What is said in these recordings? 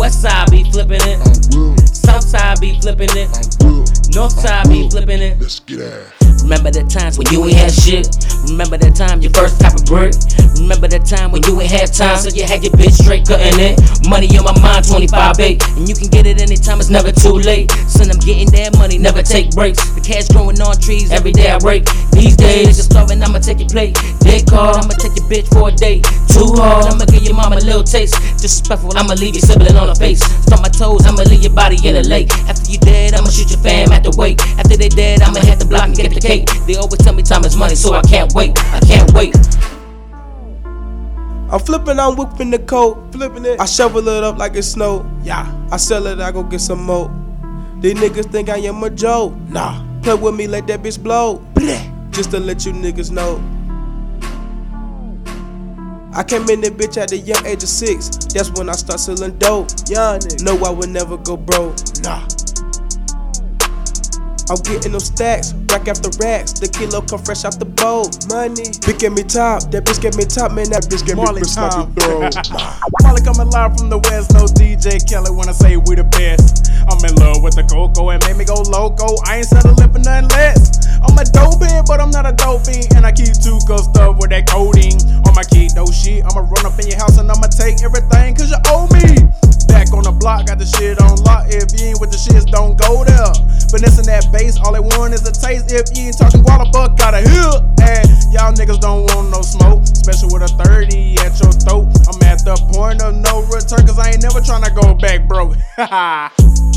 West side be flipping it. South side be flipping it. North side be flipping it. Let's get ass. Remember the times when you ain't had shit. Remember the time you first cop a brick. Remember the time when you ain't had time, so you had your bitch straight cutting it. Money on my mind, 25 8. And you can get it anytime, it's never too late. Son, I'm getting that money, never take breaks. The cash growing on trees, every day I break. These days, it's starving, I'ma take your plate. Dead card, I'ma take your bitch for a date. Too hard, I'ma give your mom a little taste. Disrespectful, I'ma leave your sibling on her face. Stomp my toes, I'ma leave your body in the lake. After you dead, I'ma shoot your fam they dead, I'ma hit the block and get the cake. They always tell me time is money, so I can't wait. I can't wait. I'm flipping, I'm whipping the coat, flipping it. I shovel it up like it's snow. Yeah, I sell it, I go get some more. These niggas think I am a joke. Nah, play with me, let that bitch blow. Bleh. Just to let you niggas know. I came in the bitch at the young age of six. That's when I start selling dope. Young nigga. No, I would never go broke. Nah. I'm getting them stacks, rack after racks. The kilo come fresh out the boat. Money. Bitch get me top, that bitch get me top, man. That bitch get me Marley bitch like Tom. Molly coming live from the west, no DJ Khaled when I say we the best. I'm in love with the cocoa and made me go loco. I ain't settling for nothing less. I'm a dope head, but I'm not a dope fiend. And I keep two good stuff with that codeine. On my key, no shit. I'ma run up in your house and I'ma take everything cause you owe me. Back block, got the shit on lock. If you ain't with the shits, don't go there. Finessing that bass, all they want is a taste. If you ain't talking Guala Buck, gotta hear. And y'all niggas don't want no smoke, especially with a 30 at your throat. I'm at the point of no return, cause I ain't never tryna go back broke.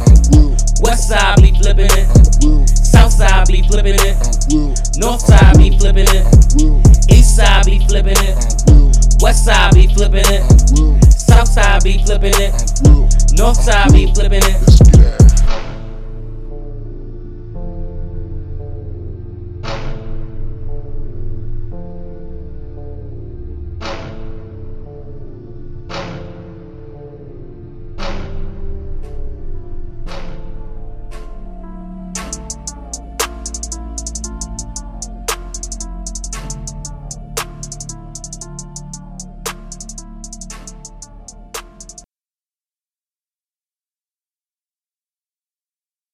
it. West side be flipping it. South side be flipping it. North side be flipping it. East side be flipping it. West side be flipping it. South side be flipping it. North side be flipping it.